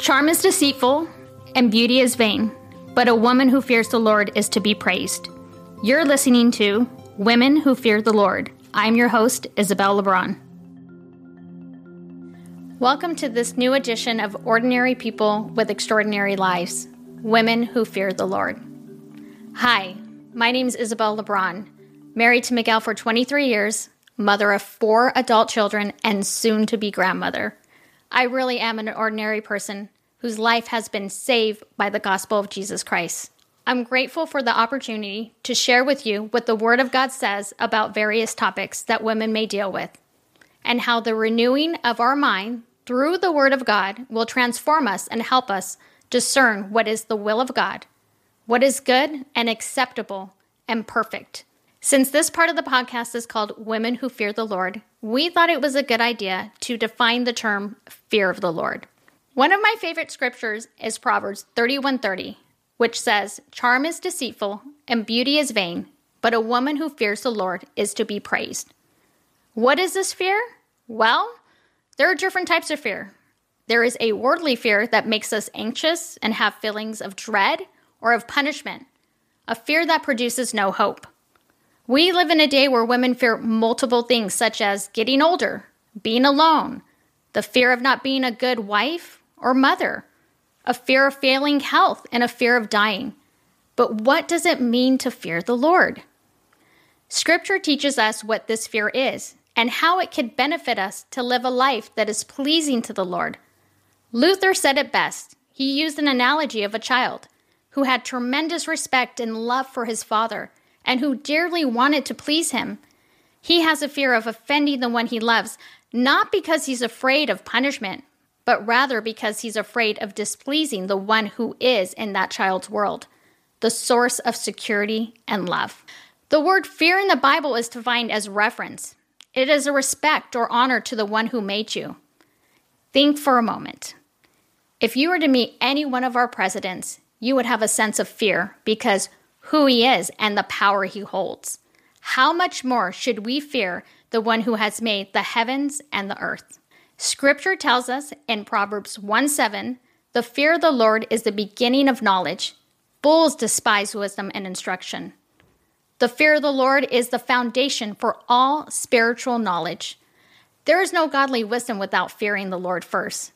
Charm is deceitful and beauty is vain, but a woman who fears the Lord is to be praised. You're listening to Women Who Fear the Lord. I'm your host, Isabel LeBron. Welcome to this new edition of Ordinary People with Extraordinary Lives Women Who Fear the Lord. Hi, my name is Isabel LeBron, married to Miguel for 23 years, mother of four adult children, and soon to be grandmother. I really am an ordinary person whose life has been saved by the gospel of Jesus Christ. I'm grateful for the opportunity to share with you what the Word of God says about various topics that women may deal with, and how the renewing of our mind through the Word of God will transform us and help us discern what is the will of God, what is good and acceptable and perfect. Since this part of the podcast is called Women Who Fear the Lord, we thought it was a good idea to define the term fear of the Lord. One of my favorite scriptures is Proverbs 31:30, which says, "Charm is deceitful and beauty is vain, but a woman who fears the Lord is to be praised." What is this fear? Well, there are different types of fear. There is a worldly fear that makes us anxious and have feelings of dread or of punishment, a fear that produces no hope. We live in a day where women fear multiple things, such as getting older, being alone, the fear of not being a good wife or mother, a fear of failing health, and a fear of dying. But what does it mean to fear the Lord? Scripture teaches us what this fear is and how it can benefit us to live a life that is pleasing to the Lord. Luther said it best. He used an analogy of a child who had tremendous respect and love for his father and who dearly wanted to please him. He has a fear of offending the one he loves, not because he's afraid of punishment, but rather because he's afraid of displeasing the one who is in that child's world, the source of security and love. The word fear in the Bible is defined as reverence. It is a respect or honor to the one who made you. Think for a moment. If you were to meet any one of our presidents, you would have a sense of fear because who he is and the power he holds. How much more should we fear the one who has made the heavens and the earth? Scripture tells us in Proverbs 1 7, the fear of the Lord is the beginning of knowledge. Fools despise wisdom and instruction. The fear of the Lord is the foundation for all spiritual knowledge. There is no godly wisdom without fearing the Lord first.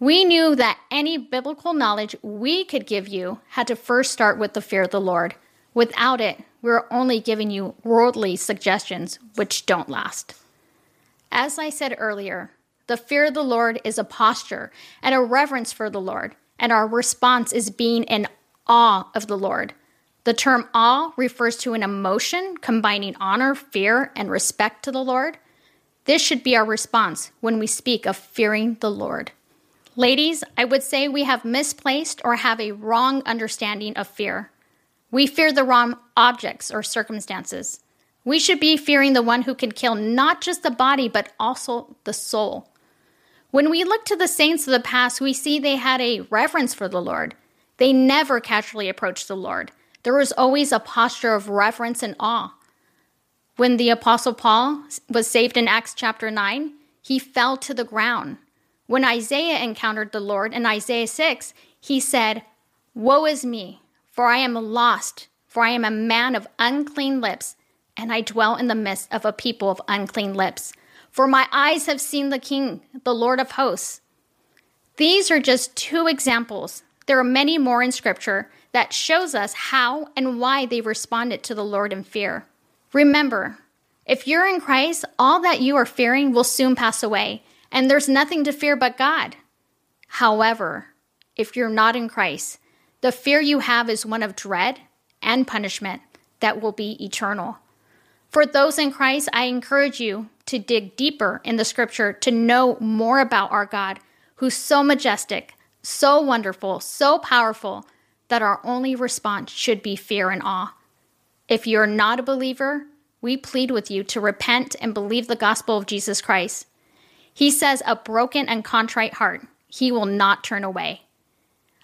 We knew that any biblical knowledge we could give you had to first start with the fear of the Lord. Without it, we're only giving you worldly suggestions which don't last. As I said earlier, the fear of the Lord is a posture and a reverence for the Lord, and our response is being in awe of the Lord. The term awe refers to an emotion combining honor, fear, and respect to the Lord. This should be our response when we speak of fearing the Lord. Ladies, I would say we have misplaced or have a wrong understanding of fear. We fear the wrong objects or circumstances. We should be fearing the one who can kill not just the body, but also the soul. When we look to the saints of the past, we see they had a reverence for the Lord. They never casually approached the Lord. There was always a posture of reverence and awe. When the Apostle Paul was saved in Acts chapter 9, he fell to the ground. When Isaiah encountered the Lord in Isaiah 6, he said, Woe is me, for I am lost, for I am a man of unclean lips, and I dwell in the midst of a people of unclean lips. For my eyes have seen the King, the Lord of hosts. These are just two examples. There are many more in Scripture that shows us how and why they responded to the Lord in fear. Remember, if you're in Christ, all that you are fearing will soon pass away and there's nothing to fear but God. However, if you're not in Christ, the fear you have is one of dread and punishment that will be eternal. For those in Christ, I encourage you to dig deeper in the scripture to know more about our God, who's so majestic, so wonderful, so powerful that our only response should be fear and awe. If you're not a believer, we plead with you to repent and believe the gospel of Jesus Christ. He says, A broken and contrite heart, he will not turn away.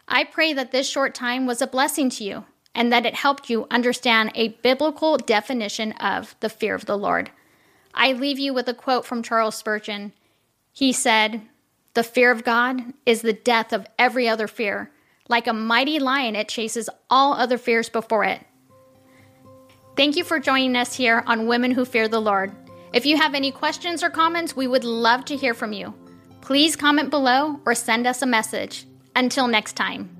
I pray that this short time was a blessing to you and that it helped you understand a biblical definition of the fear of the Lord. I leave you with a quote from Charles Spurgeon. He said, The fear of God is the death of every other fear. Like a mighty lion, it chases all other fears before it. Thank you for joining us here on Women Who Fear the Lord. If you have any questions or comments, we would love to hear from you. Please comment below or send us a message. Until next time.